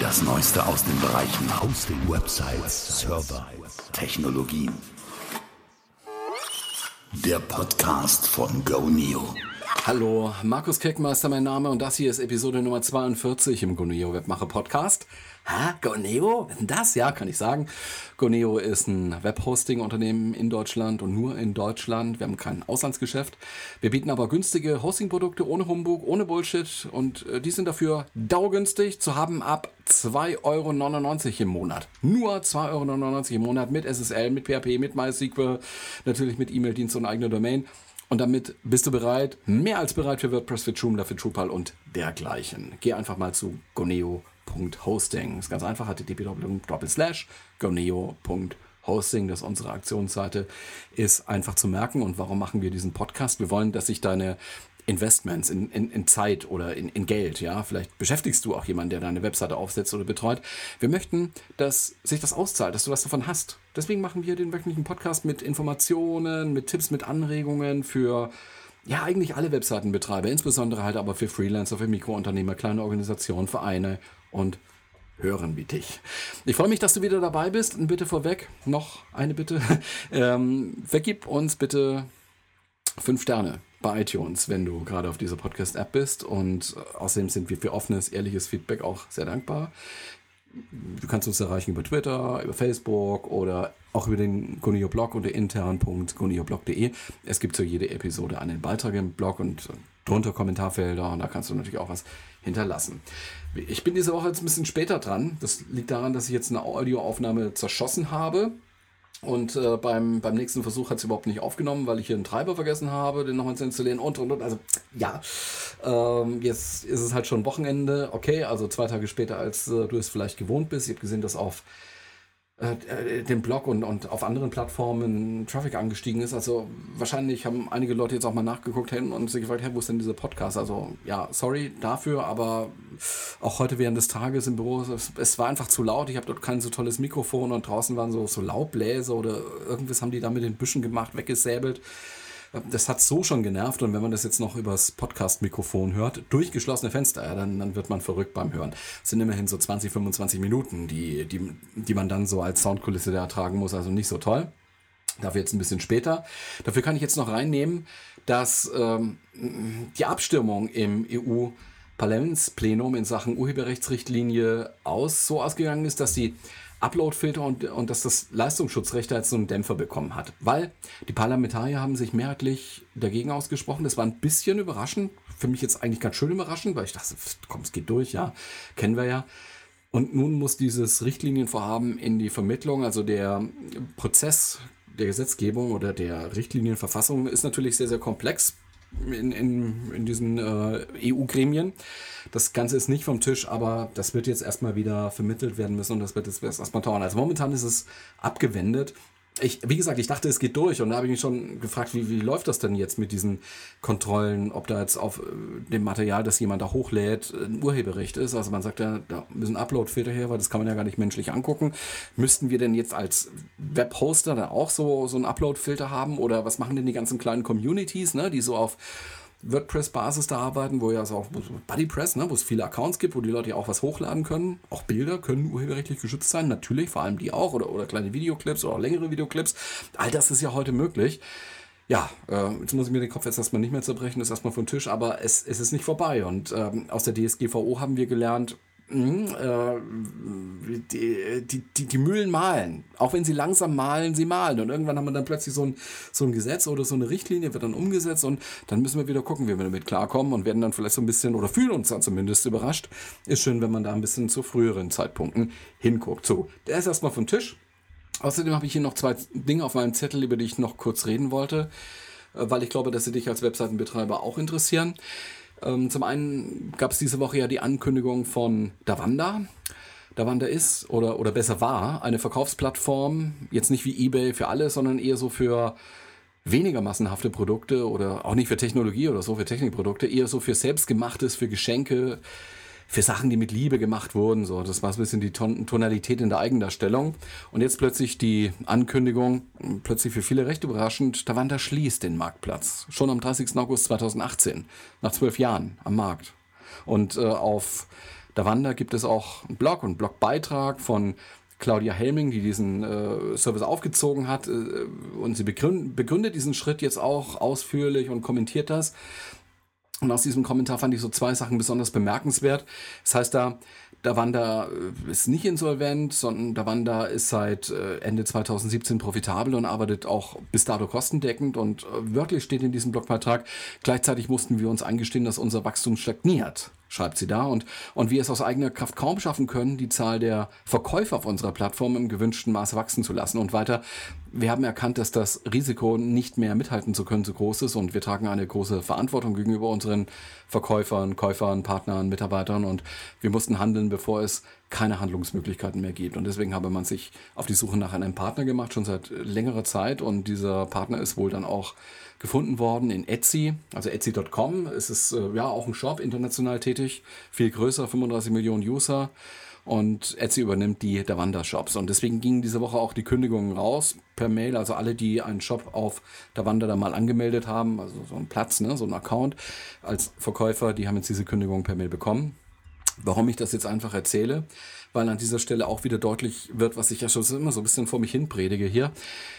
Das Neueste aus den Bereichen Hosting, Websites, Server, Technologien. Der Podcast von GoNeo. Hallo, Markus Keckmeister mein Name und das hier ist Episode Nummer 42 im GoNeo Webmacher Podcast. Hä? GoNeo? Was ist denn das? Ja, kann ich sagen. GoNeo ist ein Webhosting-Unternehmen in Deutschland und nur in Deutschland. Wir haben kein Auslandsgeschäft. Wir bieten aber günstige Hosting-Produkte ohne Humbug, ohne Bullshit und äh, die sind dafür daugünstig zu haben ab 2,99 Euro im Monat. Nur 2,99 Euro im Monat mit SSL, mit PHP, mit MySQL, natürlich mit E-Mail-Dienst und eigener Domain. Und damit bist du bereit, mehr als bereit für WordPress, für Joomla, für Drupal und dergleichen. Geh einfach mal zu goneo.hosting. Ist ganz einfach, http://goneo.hosting, das ist unsere Aktionsseite, ist einfach zu merken. Und warum machen wir diesen Podcast? Wir wollen, dass sich deine Investments in, in, in Zeit oder in, in Geld, ja, vielleicht beschäftigst du auch jemanden, der deine Webseite aufsetzt oder betreut. Wir möchten, dass sich das auszahlt, dass du was davon hast. Deswegen machen wir den wöchentlichen Podcast mit Informationen, mit Tipps, mit Anregungen für ja, eigentlich alle Webseitenbetreiber, insbesondere halt aber für Freelancer, für Mikrounternehmer, kleine Organisationen, Vereine und Hören wie dich. Ich freue mich, dass du wieder dabei bist. Und bitte vorweg, noch eine Bitte. Ähm, vergib uns bitte fünf Sterne bei iTunes, wenn du gerade auf dieser Podcast-App bist. Und äh, außerdem sind wir für offenes, ehrliches Feedback auch sehr dankbar. Du kannst uns erreichen über Twitter, über Facebook oder auch über den Gunio-Blog unter intern.gunioblog.de. Es gibt zu jeder Episode einen Beitrag im Blog und drunter Kommentarfelder und da kannst du natürlich auch was hinterlassen. Ich bin diese Woche jetzt ein bisschen später dran. Das liegt daran, dass ich jetzt eine Audioaufnahme zerschossen habe. Und äh, beim, beim nächsten Versuch hat es überhaupt nicht aufgenommen, weil ich hier einen Treiber vergessen habe, den nochmal zu installieren und und und. Also ja, ähm, jetzt ist es halt schon Wochenende. Okay, also zwei Tage später, als äh, du es vielleicht gewohnt bist. Ich habe gesehen, dass auf äh, dem Blog und, und auf anderen Plattformen Traffic angestiegen ist. Also wahrscheinlich haben einige Leute jetzt auch mal nachgeguckt und sich gefragt, hey, wo ist denn dieser Podcast? Also ja, sorry dafür, aber auch heute während des Tages im Büro, es, es war einfach zu laut. Ich habe dort kein so tolles Mikrofon und draußen waren so, so Laubbläser oder irgendwas haben die da mit den Büschen gemacht, weggesäbelt. Das hat so schon genervt und wenn man das jetzt noch übers Podcast-Mikrofon hört, durch geschlossene Fenster, ja, dann, dann wird man verrückt beim Hören. Es sind immerhin so 20, 25 Minuten, die, die, die man dann so als Soundkulisse da ertragen muss, also nicht so toll. Dafür jetzt ein bisschen später. Dafür kann ich jetzt noch reinnehmen, dass ähm, die Abstimmung im EU Parlamentsplenum in Sachen Urheberrechtsrichtlinie aus so ausgegangen ist, dass die Uploadfilter und, und dass das Leistungsschutzrecht jetzt so einen Dämpfer bekommen hat. Weil die Parlamentarier haben sich mehrheitlich dagegen ausgesprochen. Das war ein bisschen überraschend. Für mich jetzt eigentlich ganz schön überraschend, weil ich dachte, komm, es geht durch, ja, kennen wir ja. Und nun muss dieses Richtlinienvorhaben in die Vermittlung, also der Prozess der Gesetzgebung oder der Richtlinienverfassung ist natürlich sehr, sehr komplex in, in, in diesen äh, EU-Gremien. Das Ganze ist nicht vom Tisch, aber das wird jetzt erstmal wieder vermittelt werden müssen und das wird jetzt erstmal dauern. Also momentan ist es abgewendet ich, wie gesagt, ich dachte, es geht durch und da habe ich mich schon gefragt, wie, wie läuft das denn jetzt mit diesen Kontrollen, ob da jetzt auf äh, dem Material, das jemand da hochlädt, ein Urheberrecht ist. Also man sagt ja, da müssen Upload-Filter her, weil das kann man ja gar nicht menschlich angucken. Müssten wir denn jetzt als Webhoster da auch so, so einen Upload-Filter haben oder was machen denn die ganzen kleinen Communities, ne, die so auf WordPress-Basis da arbeiten, wo ja also auch BuddyPress, ne, wo es viele Accounts gibt, wo die Leute ja auch was hochladen können. Auch Bilder können urheberrechtlich geschützt sein, natürlich, vor allem die auch, oder, oder kleine Videoclips oder längere Videoclips. All das ist ja heute möglich. Ja, äh, jetzt muss ich mir den Kopf jetzt erstmal nicht mehr zerbrechen, ist erstmal vom Tisch, aber es, es ist nicht vorbei. Und ähm, aus der DSGVO haben wir gelernt, die, die, die, die, Mühlen malen. Auch wenn sie langsam malen, sie malen. Und irgendwann haben wir dann plötzlich so ein, so ein Gesetz oder so eine Richtlinie, wird dann umgesetzt und dann müssen wir wieder gucken, wie wir damit klarkommen und werden dann vielleicht so ein bisschen oder fühlen uns dann zumindest überrascht. Ist schön, wenn man da ein bisschen zu früheren Zeitpunkten hinguckt. So, der ist erstmal vom Tisch. Außerdem habe ich hier noch zwei Dinge auf meinem Zettel, über die ich noch kurz reden wollte, äh, weil ich glaube, dass sie dich als Webseitenbetreiber auch interessieren. Ähm, zum einen gab es diese Woche ja die Ankündigung von Davanda. Davanda ist oder, oder besser war eine Verkaufsplattform, jetzt nicht wie eBay für alle, sondern eher so für weniger massenhafte Produkte oder auch nicht für Technologie oder so, für Technikprodukte, eher so für selbstgemachtes, für Geschenke, für Sachen, die mit Liebe gemacht wurden. So, das war so ein bisschen die Ton Tonalität in der Eigendarstellung. Und jetzt plötzlich die Ankündigung, plötzlich für viele recht überraschend, Tawanda schließt den Marktplatz. Schon am 30. August 2018, nach zwölf Jahren am Markt. Und äh, auf Davanda gibt es auch einen Blog und Blogbeitrag von Claudia Helming, die diesen äh, Service aufgezogen hat. Äh, und sie begründet diesen Schritt jetzt auch ausführlich und kommentiert das. Und aus diesem Kommentar fand ich so zwei Sachen besonders bemerkenswert. Das heißt da, Davanda äh, ist nicht insolvent, sondern Davanda ist seit äh, Ende 2017 profitabel und arbeitet auch bis dato kostendeckend. Und äh, wörtlich steht in diesem Blogbeitrag, gleichzeitig mussten wir uns eingestehen, dass unser Wachstum stagniert schreibt sie da, und, und wir es aus eigener Kraft kaum schaffen können, die Zahl der Verkäufer auf unserer Plattform im gewünschten Maße wachsen zu lassen. Und weiter, wir haben erkannt, dass das Risiko, nicht mehr mithalten zu können, so groß ist und wir tragen eine große Verantwortung gegenüber unseren Verkäufern, Käufern, Partnern, Mitarbeitern und wir mussten handeln, bevor es keine Handlungsmöglichkeiten mehr gibt. Und deswegen habe man sich auf die Suche nach einem Partner gemacht, schon seit längerer Zeit und dieser Partner ist wohl dann auch gefunden worden in Etsy, also Etsy.com. Es ist äh, ja auch ein Shop, international tätig, viel größer, 35 Millionen User. Und Etsy übernimmt die der Wandershops. Und deswegen gingen diese Woche auch die Kündigungen raus per Mail. Also alle, die einen Shop auf der Wander da mal angemeldet haben, also so einen Platz, ne, so einen Account als Verkäufer, die haben jetzt diese Kündigung per Mail bekommen. Warum ich das jetzt einfach erzähle? weil an dieser Stelle auch wieder deutlich wird, was ich ja schon immer so ein bisschen vor mich hin predige hier.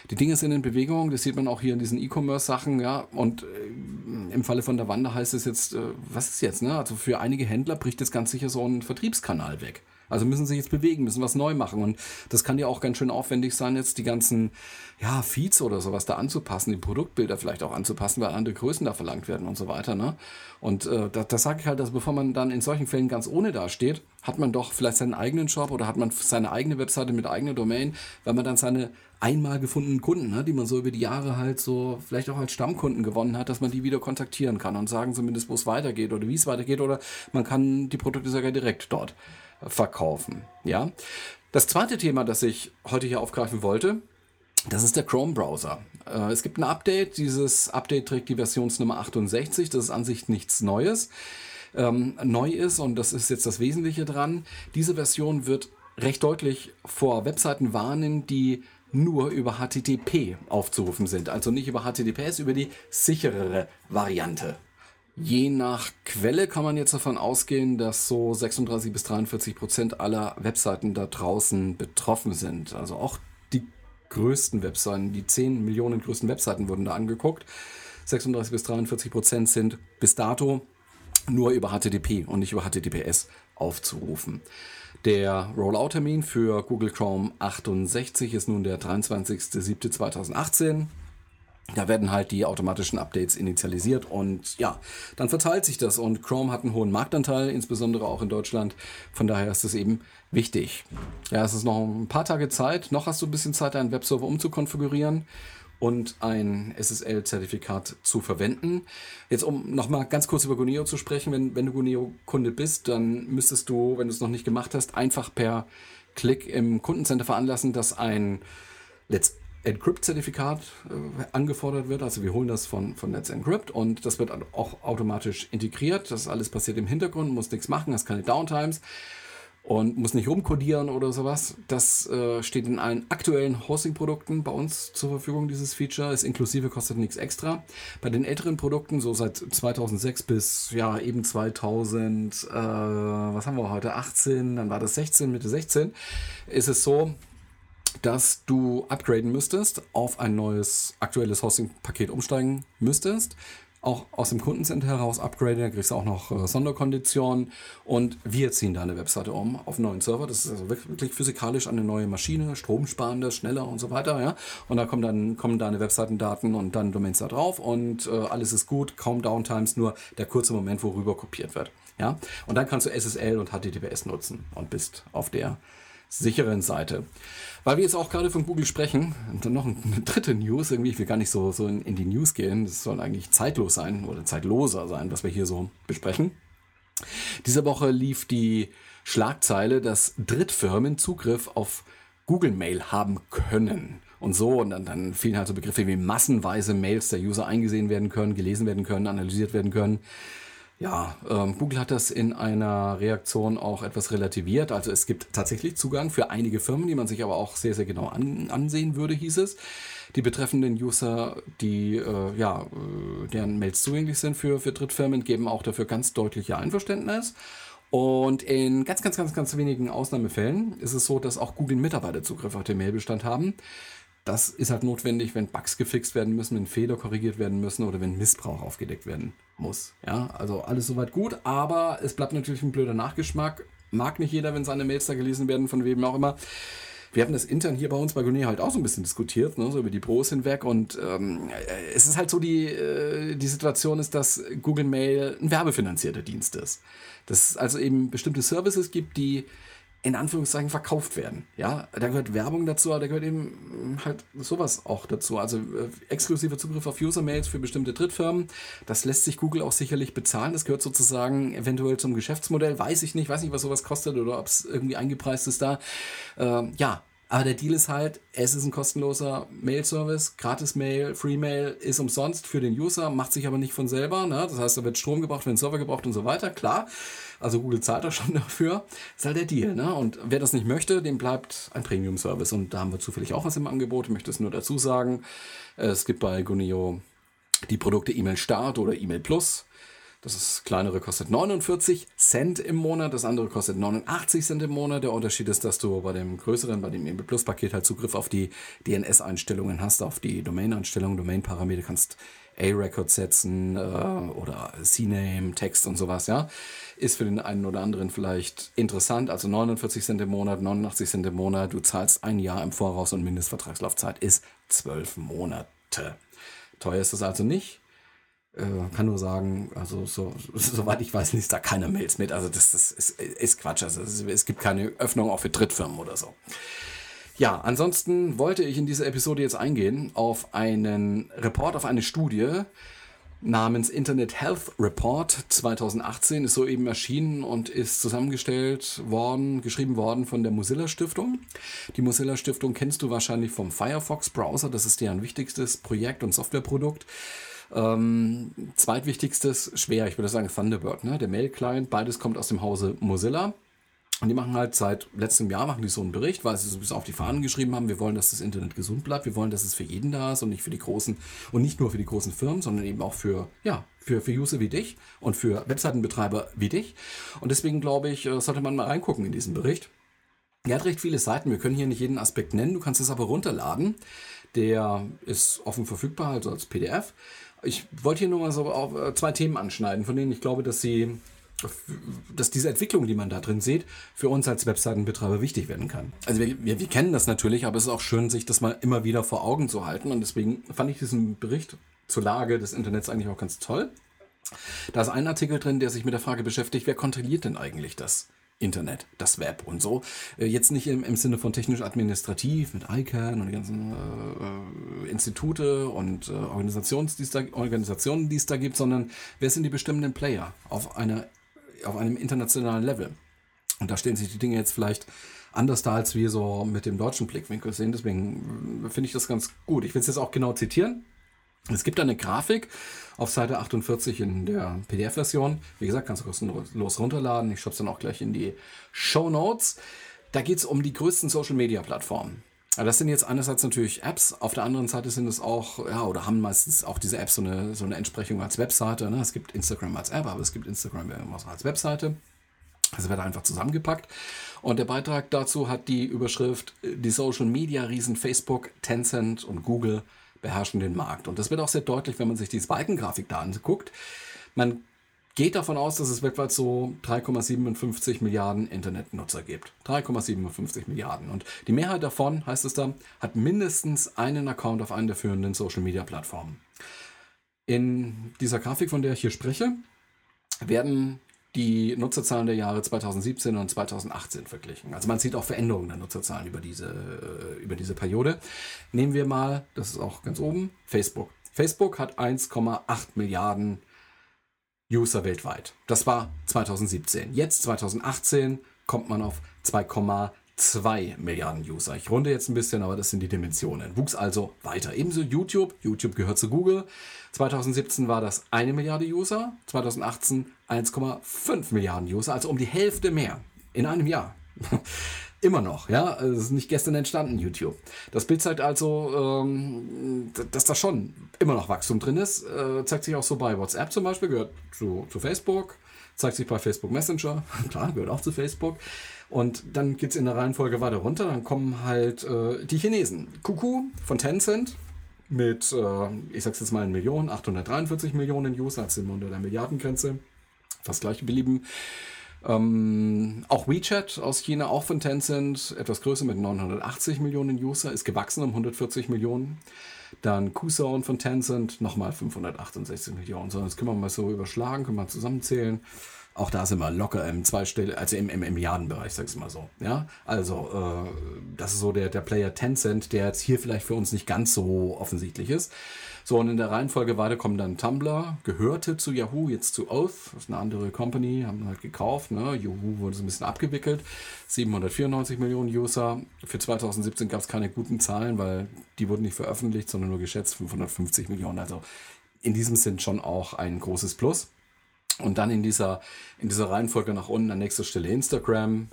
Die Dinge sind in Bewegung, das sieht man auch hier in diesen E-Commerce-Sachen, ja, und äh, im Falle von der Wander heißt es jetzt, äh, was ist jetzt, ne? Also für einige Händler bricht jetzt ganz sicher so ein Vertriebskanal weg. Also müssen sich jetzt bewegen, müssen was neu machen. Und das kann ja auch ganz schön aufwendig sein, jetzt die ganzen ja, Feeds oder sowas da anzupassen, die Produktbilder vielleicht auch anzupassen, weil andere Größen da verlangt werden und so weiter. Ne? Und äh, da, das sage ich halt, dass bevor man dann in solchen Fällen ganz ohne dasteht, hat man doch vielleicht seinen eigenen Shop oder hat man seine eigene Webseite mit eigener Domain, weil man dann seine einmal gefundenen Kunden, ne, die man so über die Jahre halt so vielleicht auch als Stammkunden gewonnen hat, dass man die wieder kontaktieren kann und sagen zumindest, wo es weitergeht oder wie es weitergeht oder man kann die Produkte sogar direkt dort verkaufen. Ja. Das zweite Thema, das ich heute hier aufgreifen wollte, das ist der Chrome-Browser. Äh, es gibt ein Update. Dieses Update trägt die Versionsnummer 68. Das ist an sich nichts Neues. Ähm, neu ist, und das ist jetzt das Wesentliche dran, diese Version wird recht deutlich vor Webseiten warnen, die nur über HTTP aufzurufen sind. Also nicht über HTTPS, über die sicherere Variante. Je nach Quelle kann man jetzt davon ausgehen, dass so 36 bis 43 Prozent aller Webseiten da draußen betroffen sind. Also auch die größten Webseiten, die 10 Millionen größten Webseiten wurden da angeguckt. 36 bis 43 Prozent sind bis dato nur über HTTP und nicht über HTTPS aufzurufen. Der Rollout-Termin für Google Chrome 68 ist nun der 23.07.2018. Da werden halt die automatischen Updates initialisiert und ja, dann verteilt sich das und Chrome hat einen hohen Marktanteil, insbesondere auch in Deutschland. Von daher ist es eben wichtig. Ja, es ist noch ein paar Tage Zeit. Noch hast du ein bisschen Zeit, deinen Webserver umzukonfigurieren und ein SSL-Zertifikat zu verwenden. Jetzt, um nochmal ganz kurz über Guneo zu sprechen, wenn, wenn du Guneo-Kunde bist, dann müsstest du, wenn du es noch nicht gemacht hast, einfach per Klick im Kundencenter veranlassen, dass ein Let's Encrypt-Zertifikat äh, angefordert wird. Also wir holen das von, von Let's Encrypt und das wird auch automatisch integriert. Das alles passiert im Hintergrund, muss nichts machen, hast keine Downtimes und muss nicht rumcodieren oder sowas. Das äh, steht in allen aktuellen Hosting-Produkten bei uns zur Verfügung, dieses Feature. Ist inklusive, kostet nichts extra. Bei den älteren Produkten, so seit 2006 bis ja eben 2000, äh, was haben wir heute, 18, dann war das 16, Mitte 16, ist es so, dass du upgraden müsstest, auf ein neues aktuelles Hosting-Paket umsteigen müsstest. Auch aus dem Kundencenter heraus upgraden, da kriegst du auch noch äh, Sonderkonditionen und wir ziehen deine Webseite um auf einen neuen Server. Das ist also wirklich physikalisch eine neue Maschine, stromsparender, schneller und so weiter. Ja? Und da kommen dann kommen deine Webseitendaten und dann Domains da drauf und äh, alles ist gut, kaum Downtimes, nur der kurze Moment, worüber kopiert wird. Ja? Und dann kannst du SSL und HTTPS nutzen und bist auf der sicheren Seite. Weil wir jetzt auch gerade von Google sprechen, und dann noch eine dritte News, irgendwie, ich will gar nicht so, so in, in die News gehen, das soll eigentlich zeitlos sein oder zeitloser sein, was wir hier so besprechen. Diese Woche lief die Schlagzeile, dass Drittfirmen Zugriff auf Google Mail haben können. Und so, und dann, dann fielen halt so Begriffe wie massenweise Mails der User eingesehen werden können, gelesen werden können, analysiert werden können. Ja, ähm, Google hat das in einer Reaktion auch etwas relativiert. Also es gibt tatsächlich Zugang für einige Firmen, die man sich aber auch sehr, sehr genau an, ansehen würde, hieß es. Die betreffenden User, die äh, ja, äh, deren Mails zugänglich sind für, für Drittfirmen, geben auch dafür ganz deutliche Einverständnis. Und in ganz, ganz, ganz, ganz wenigen Ausnahmefällen ist es so, dass auch Google Mitarbeiter Zugriff auf den Mailbestand haben. Das ist halt notwendig, wenn Bugs gefixt werden müssen, wenn Fehler korrigiert werden müssen oder wenn Missbrauch aufgedeckt werden muss. Ja, also alles soweit gut, aber es bleibt natürlich ein blöder Nachgeschmack. Mag nicht jeder, wenn seine Mails da gelesen werden, von wem auch immer. Wir haben das intern hier bei uns bei Gune halt auch so ein bisschen diskutiert, ne, so über die Pros hinweg. Und ähm, es ist halt so, die, äh, die Situation ist, dass Google Mail ein werbefinanzierter Dienst ist. Dass es also eben bestimmte Services gibt, die in Anführungszeichen verkauft werden. Ja, da gehört Werbung dazu, aber da gehört eben halt sowas auch dazu. Also äh, exklusiver Zugriff auf User-Mails für bestimmte Drittfirmen. Das lässt sich Google auch sicherlich bezahlen. Das gehört sozusagen eventuell zum Geschäftsmodell. Weiß ich nicht, weiß nicht, was sowas kostet oder ob es irgendwie eingepreist ist da. Ähm, ja, aber der Deal ist halt, es ist ein kostenloser Mail-Service, Gratis-Mail, Free-Mail ist umsonst für den User, macht sich aber nicht von selber. Ne? Das heißt, da wird Strom gebraucht, ein Server gebraucht und so weiter, klar. Also Google zahlt auch schon dafür. Ist halt der Deal. Ne? Und wer das nicht möchte, dem bleibt ein Premium-Service. Und da haben wir zufällig auch was im Angebot. Ich möchte es nur dazu sagen. Es gibt bei Gunio die Produkte E-Mail Start oder E-Mail Plus. Das kleinere kostet 49 Cent im Monat, das andere kostet 89 Cent im Monat. Der Unterschied ist, dass du bei dem größeren, bei dem EMB Plus Paket halt Zugriff auf die DNS-Einstellungen hast, auf die Domain-Einstellungen, Domain-Parameter, kannst A-Record setzen äh, oder CNAME, Text und sowas, ja. Ist für den einen oder anderen vielleicht interessant. Also 49 Cent im Monat, 89 Cent im Monat. Du zahlst ein Jahr im Voraus und Mindestvertragslaufzeit ist 12 Monate. Teuer ist das also nicht. Äh, kann nur sagen, also so, soweit ich weiß, liest da keiner Mails mit. Also das, das ist, ist Quatsch. Also es, gibt keine Öffnung auch für Drittfirmen oder so. Ja, ansonsten wollte ich in dieser Episode jetzt eingehen auf einen Report, auf eine Studie namens Internet Health Report 2018, ist soeben erschienen und ist zusammengestellt worden, geschrieben worden von der Mozilla Stiftung. Die Mozilla Stiftung kennst du wahrscheinlich vom Firefox Browser, das ist deren wichtigstes Projekt und Softwareprodukt. Ähm, zweitwichtigstes, schwer, ich würde sagen Thunderbird, ne? der Mail-Client, beides kommt aus dem Hause Mozilla. Und die machen halt seit letztem Jahr machen die so einen Bericht, weil sie so bis auf die Fahnen geschrieben haben, wir wollen, dass das Internet gesund bleibt, wir wollen, dass es für jeden da ist und nicht für die großen und nicht nur für die großen Firmen, sondern eben auch für, ja, für, für User wie dich und für Webseitenbetreiber wie dich. Und deswegen glaube ich, äh, sollte man mal reingucken in diesen Bericht. Er hat recht viele Seiten, wir können hier nicht jeden Aspekt nennen, du kannst es aber runterladen. Der ist offen verfügbar, also als PDF. Ich wollte hier nur mal so auf äh, zwei Themen anschneiden, von denen ich glaube, dass sie dass diese Entwicklung, die man da drin sieht, für uns als Webseitenbetreiber wichtig werden kann. Also wir, wir, wir, kennen das natürlich, aber es ist auch schön, sich das mal immer wieder vor Augen zu halten. Und deswegen fand ich diesen Bericht zur Lage des Internets eigentlich auch ganz toll. Da ist ein Artikel drin, der sich mit der Frage beschäftigt, wer kontrolliert denn eigentlich das Internet, das Web und so. Äh, jetzt nicht im, im Sinne von technisch-administrativ mit ICANN und die ganzen äh, Institute und äh, Organisationen, die es da, Organisationen, die es da gibt, sondern wer sind die bestimmenden Player auf, einer, auf einem internationalen Level? Und da stehen sich die Dinge jetzt vielleicht anders da, als wir so mit dem deutschen Blickwinkel sehen. Deswegen äh, finde ich das ganz gut. Ich will es jetzt auch genau zitieren. Es gibt eine Grafik auf Seite 48 in der PDF-Version. Wie gesagt, kannst du kostenlos runterladen. Ich schreibe es dann auch gleich in die Show Notes. Da geht es um die größten Social-Media-Plattformen. Das sind jetzt einerseits natürlich Apps, auf der anderen Seite sind es auch, ja, oder haben meistens auch diese Apps so eine, so eine Entsprechung als Webseite. Ne? Es gibt Instagram als App, aber es gibt Instagram als Webseite. Das wird einfach zusammengepackt. Und der Beitrag dazu hat die Überschrift Die Social Media Riesen Facebook, Tencent und Google beherrschen den Markt. Und das wird auch sehr deutlich, wenn man sich die Balkengrafik da anguckt. Man geht davon aus, dass es weltweit so 3,57 Milliarden Internetnutzer gibt. 3,57 Milliarden. Und die Mehrheit davon, heißt es da, hat mindestens einen Account auf einer der führenden Social-Media-Plattformen. In dieser Grafik, von der ich hier spreche, werden die Nutzerzahlen der Jahre 2017 und 2018 verglichen. Also man sieht auch Veränderungen der Nutzerzahlen über diese, äh, über diese Periode. Nehmen wir mal, das ist auch ganz oben, Facebook. Facebook hat 1,8 Milliarden User weltweit. Das war 2017. Jetzt 2018 kommt man auf 2,8 2 Milliarden User. Ich runde jetzt ein bisschen, aber das sind die Dimensionen. Wuchs also weiter. Ebenso YouTube. YouTube gehört zu Google. 2017 war das eine Milliarde User. 2018 1,5 Milliarden User. Also um die Hälfte mehr. In einem Jahr. Immer noch, ja. Es ist nicht gestern entstanden, YouTube. Das Bild zeigt also, ähm, dass da schon immer noch Wachstum drin ist. Äh, zeigt sich auch so bei WhatsApp zum Beispiel, gehört zu, zu Facebook zeigt sich bei Facebook Messenger, klar, gehört auch zu Facebook. Und dann geht es in der Reihenfolge weiter runter, dann kommen halt äh, die Chinesen. Kuku von Tencent mit, äh, ich sag's jetzt mal in Millionen, 843 Millionen User, als sind wir unter der Milliardengrenze, fast gleich geblieben. Ähm, auch WeChat aus China, auch von Tencent, etwas größer mit 980 Millionen User, ist gewachsen um 140 Millionen. Dann QZone von Tencent, nochmal 568 Millionen. So, das können wir mal so überschlagen, können wir zusammenzählen. Auch da sind wir locker im Zweistell, also im, im, Milliardenbereich, sag's mal so. Ja, also äh, das ist so der, der Player Tencent, der jetzt hier vielleicht für uns nicht ganz so offensichtlich ist. So, und in der Reihenfolge weiter kommen dann Tumblr, gehörte zu Yahoo, jetzt zu Oath, das ist eine andere Company, haben halt gekauft, ne? Yahoo wurde so ein bisschen abgewickelt, 794 Millionen User. Für 2017 gab es keine guten Zahlen, weil die wurden nicht veröffentlicht, sondern nur geschätzt 550 Millionen. Also in diesem Sinn schon auch ein großes Plus. Und dann in dieser, in dieser Reihenfolge nach unten an nächster Stelle Instagram,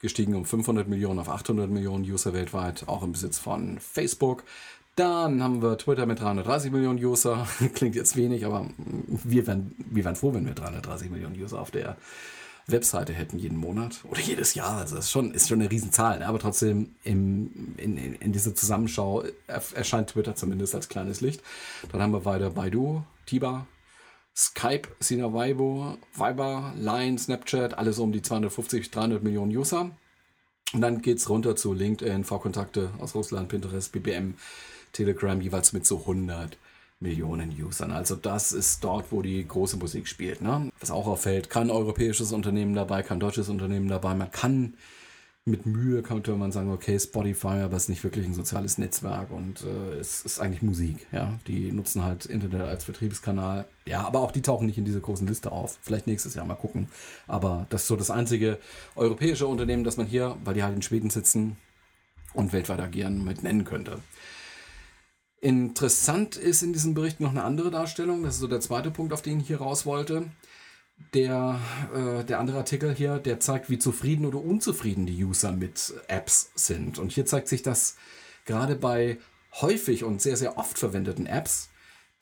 gestiegen um 500 Millionen auf 800 Millionen User weltweit, auch im Besitz von Facebook. Dann haben wir Twitter mit 330 Millionen User. Klingt jetzt wenig, aber wir wären, wir wären froh, wenn wir 330 Millionen User auf der Webseite hätten jeden Monat oder jedes Jahr. Also das ist schon, ist schon eine Riesenzahl. Ne? Aber trotzdem im, in, in, in dieser Zusammenschau erscheint Twitter zumindest als kleines Licht. Dann haben wir weiter Baidu, Tiba, Skype, Sina Weibo, Viber, Line, Snapchat, alles um die 250, 300 Millionen User. Und dann geht es runter zu LinkedIn, V-Kontakte aus Russland, Pinterest, BBM, Telegram jeweils mit so 100 Millionen Usern. Also das ist dort, wo die große Musik spielt. Ne? Was auch auffällt, kein europäisches Unternehmen dabei, kein deutsches Unternehmen dabei. Man kann mit Mühe könnte man sagen, okay, Spotify, aber es ist nicht wirklich ein soziales Netzwerk und äh, es ist eigentlich Musik. Ja, die nutzen halt Internet als Vertriebskanal. Ja, aber auch die tauchen nicht in dieser großen Liste auf. Vielleicht nächstes Jahr mal gucken. Aber das ist so das einzige europäische Unternehmen, das man hier, weil die halt in Schweden sitzen und weltweit agieren, mit nennen könnte. Interessant ist in diesem Bericht noch eine andere Darstellung. Das ist so der zweite Punkt, auf den ich hier raus wollte. Der, äh, der andere Artikel hier, der zeigt, wie zufrieden oder unzufrieden die User mit Apps sind. Und hier zeigt sich, dass gerade bei häufig und sehr, sehr oft verwendeten Apps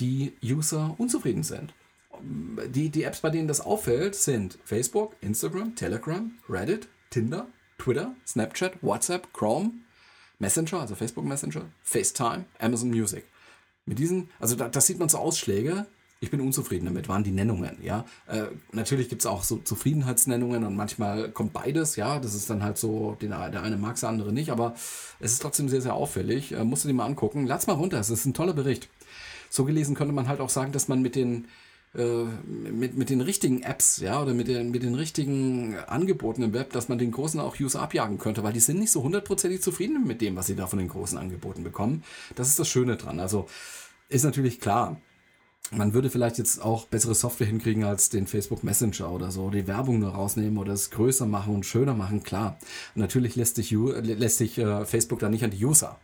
die User unzufrieden sind. Die, die Apps, bei denen das auffällt, sind Facebook, Instagram, Telegram, Reddit, Tinder, Twitter, Snapchat, WhatsApp, Chrome, Messenger, also Facebook Messenger, FaceTime, Amazon Music. Mit diesen, also da, das sieht man so Ausschläge. Ich bin unzufrieden damit, waren die Nennungen, ja. Äh, natürlich gibt es auch so Zufriedenheitsnennungen und manchmal kommt beides, ja. Das ist dann halt so, den, der eine mag es, der andere nicht, aber es ist trotzdem sehr, sehr auffällig. Äh, musst du dir mal angucken. Lass mal runter, es ist ein toller Bericht. So gelesen könnte man halt auch sagen, dass man mit den äh, mit, mit den richtigen Apps, ja, oder mit den, mit den richtigen Angeboten im Web, dass man den Großen auch User abjagen könnte, weil die sind nicht so hundertprozentig zufrieden mit dem, was sie da von den großen Angeboten bekommen. Das ist das Schöne dran. Also ist natürlich klar, man würde vielleicht jetzt auch bessere Software hinkriegen als den Facebook Messenger oder so, die Werbung nur rausnehmen oder es größer machen und schöner machen, klar. Natürlich lässt sich, lässt sich äh, Facebook da nicht an die User.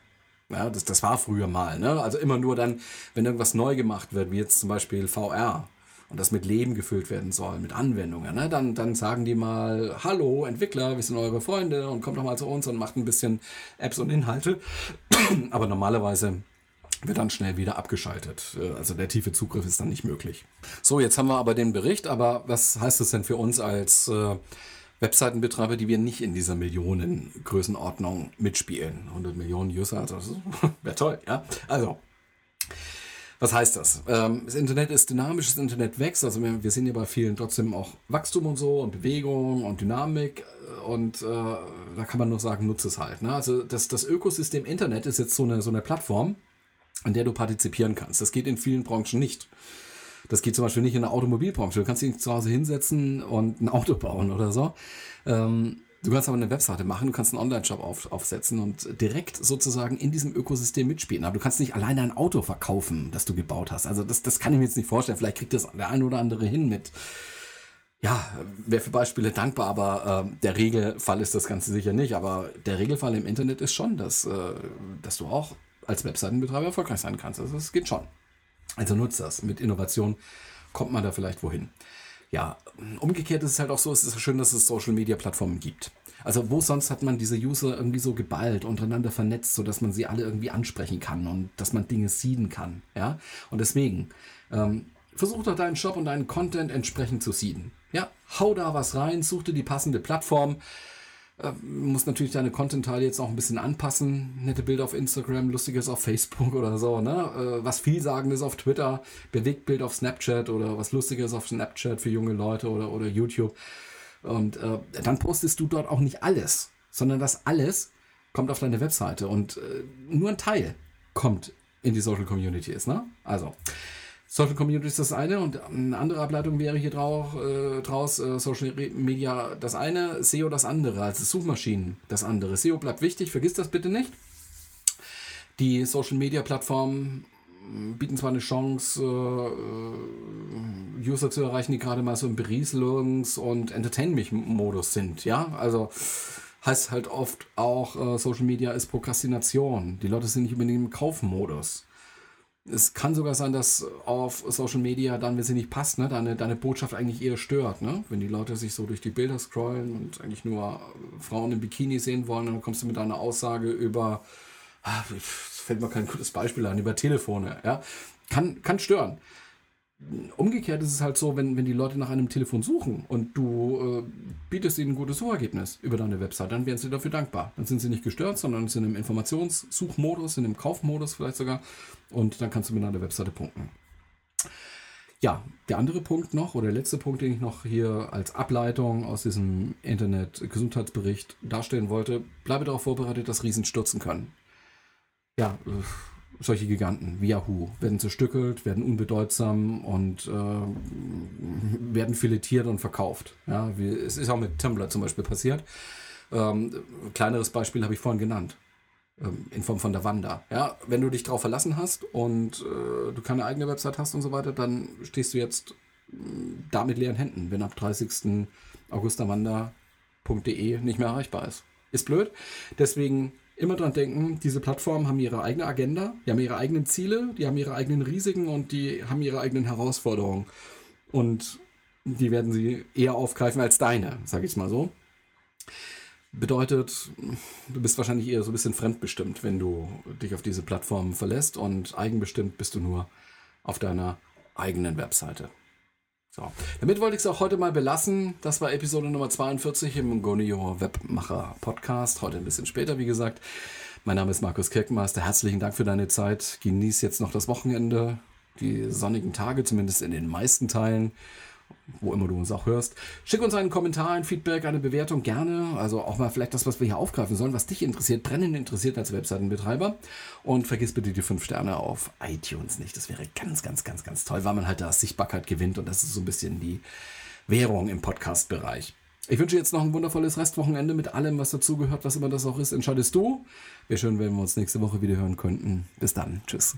Ja, das, das war früher mal. Ne? Also immer nur dann, wenn irgendwas neu gemacht wird, wie jetzt zum Beispiel VR und das mit Leben gefüllt werden soll, mit Anwendungen, ne? dann, dann sagen die mal, hallo Entwickler, wir sind eure Freunde und kommt doch mal zu uns und macht ein bisschen Apps und Inhalte. Aber normalerweise wird dann schnell wieder abgeschaltet. Äh, also der tiefe Zugriff ist dann nicht möglich. So, jetzt haben wir aber den Bericht, aber was heißt das denn für uns als äh, Webseitenbetreiber, die wir nicht in dieser Millionen-Größenordnung mitspielen? 100 Millionen User, also wäre toll, ja. Also, was heißt das? Ähm, das Internet ist dynamisch, das Internet wächst. Also wir, wir sehen ja bei vielen trotzdem auch Wachstum und so und Bewegung und Dynamik. Und äh, da kann man nur sagen, nutze es halt. Ne? Also das, das Ökosystem Internet ist jetzt so eine, so eine Plattform, an der du partizipieren kannst. Das geht in vielen Branchen nicht. Das geht zum Beispiel nicht in der Automobilbranche. Du kannst dich zu Hause hinsetzen und ein Auto bauen oder so. Ähm, Du kannst aber eine Webseite machen, du kannst einen Online-Shop auf, aufsetzen und direkt sozusagen in diesem Ökosystem mitspielen. Aber du kannst nicht alleine ein Auto verkaufen, das du gebaut hast. Also das, das kann ich mir jetzt nicht vorstellen. Vielleicht kriegt das der eine oder andere hin mit, ja, wäre für Beispiele dankbar, aber äh, der Regelfall ist das Ganze sicher nicht. Aber der Regelfall im Internet ist schon, dass, äh, dass du auch als Webseitenbetreiber erfolgreich sein kannst. Also es geht schon. Also nutzt das. Mit Innovation kommt man da vielleicht wohin ja, umgekehrt ist es halt auch so, es ist schön, dass es Social Media Plattformen gibt. Also wo sonst hat man diese User irgendwie so geballt, untereinander vernetzt, sodass man sie alle irgendwie ansprechen kann und dass man Dinge sieden kann. Ja? Und deswegen, ähm, versuch doch deinen Shop und deinen Content entsprechend zu seeden. Ja, hau da was rein, such dir die passende Plattform. Äh, muss natürlich deine Content-Teile jetzt auch ein bisschen anpassen. Nette Bilder auf Instagram, lustiges auf Facebook oder so, ne? Äh, was vielsagendes auf Twitter, Bewegtbild auf Snapchat oder was lustiges auf Snapchat für junge Leute oder, oder YouTube. Und äh, dann postest du dort auch nicht alles, sondern das alles kommt auf deine Webseite und äh, nur ein Teil kommt in die Social Communities, ne? Also, Social Community ist das eine und eine andere Ableitung wäre hier drauf, äh, draus äh, Social Media das eine, SEO das andere, also Suchmaschinen das andere. SEO bleibt wichtig, vergiss das bitte nicht. Die Social Media Plattformen hm, bieten zwar eine Chance, äh, User zu erreichen, die gerade mal so im Berieselungs- und Entertainment-Modus sind, ja, also heißt halt oft auch, äh, Social Media ist Prokrastination. Die Leute sind nicht unbedingt im Kaufmodus es kann sogar sein, dass auf Social Media dann, wenn sie nicht passt, ne, deine, deine Botschaft eigentlich eher stört. Ne? Wenn die Leute sich so durch die Bilder scrollen und eigentlich nur Frauen im Bikini sehen wollen, dann kommst du mit einer Aussage über, ah, fällt mir kein gutes Beispiel an, über Telefone. Ja? Kann, kann stören. Umgekehrt ist es halt so, wenn, wenn die Leute nach einem Telefon suchen und du äh, bietest ihnen ein gutes Suchergebnis über deine Website, dann werden sie dafür dankbar. Dann sind sie nicht gestört, sondern sind im Informationssuchmodus, sind im Kaufmodus vielleicht sogar und dann kannst du mit deiner Webseite punkten. Ja, der andere Punkt noch oder der letzte Punkt, den ich noch hier als Ableitung aus diesem Internet-Gesundheitsbericht darstellen wollte, bleibe darauf vorbereitet, dass Riesen stürzen können. Ja, äh, solche Giganten wie Yahoo werden zerstückelt, werden unbedeutsam und äh, werden filetiert und verkauft. Ja, wie, es ist auch mit Tumblr zum Beispiel passiert. Ähm, kleineres Beispiel habe ich vorhin genannt. Ähm, in Form von der Wanda. Ja, wenn du dich darauf verlassen hast und äh, du keine eigene Website hast und so weiter, dann stehst du jetzt äh, da mit leeren Händen, wenn ab 30. August der Wanda.de nicht mehr erreichbar ist. Ist blöd. Deswegen immer dran denken, diese Plattformen haben ihre eigene Agenda, die haben ihre eigenen Ziele, die haben ihre eigenen Risiken und die haben ihre eigenen Herausforderungen. Und die werden sie eher aufgreifen als deine, sage ich es mal so. Bedeutet, du bist wahrscheinlich eher so ein bisschen fremdbestimmt, wenn du dich auf diese Plattformen verlässt und eigenbestimmt bist du nur auf deiner eigenen Webseite. So, damit wollte ich es auch heute mal belassen. Das war Episode Nummer 42 im Gonio Webmacher Podcast. Heute ein bisschen später, wie gesagt. Mein Name ist Markus Kirkenmeister. Herzlichen Dank für deine Zeit. Genieß jetzt noch das Wochenende, die sonnigen Tage, zumindest in den meisten Teilen wo immer du uns auch hörst. Schick uns einen Kommentar, ein Feedback, eine Bewertung gerne. Also auch mal vielleicht das, was wir hier aufgreifen sollen, was dich interessiert, brennend interessiert als Webseitenbetreiber. Und vergiss bitte die fünf Sterne auf iTunes nicht. Das wäre ganz, ganz, ganz, ganz toll, weil man halt da Sichtbarkeit gewinnt und das ist so ein bisschen die Währung im Podcast-Bereich. Ich wünsche jetzt noch ein wundervolles Restwochenende mit allem, was dazugehört, was immer das auch ist. Entscheidest du. Wäre schön, wenn wir uns nächste Woche wieder hören könnten. Bis dann. Tschüss.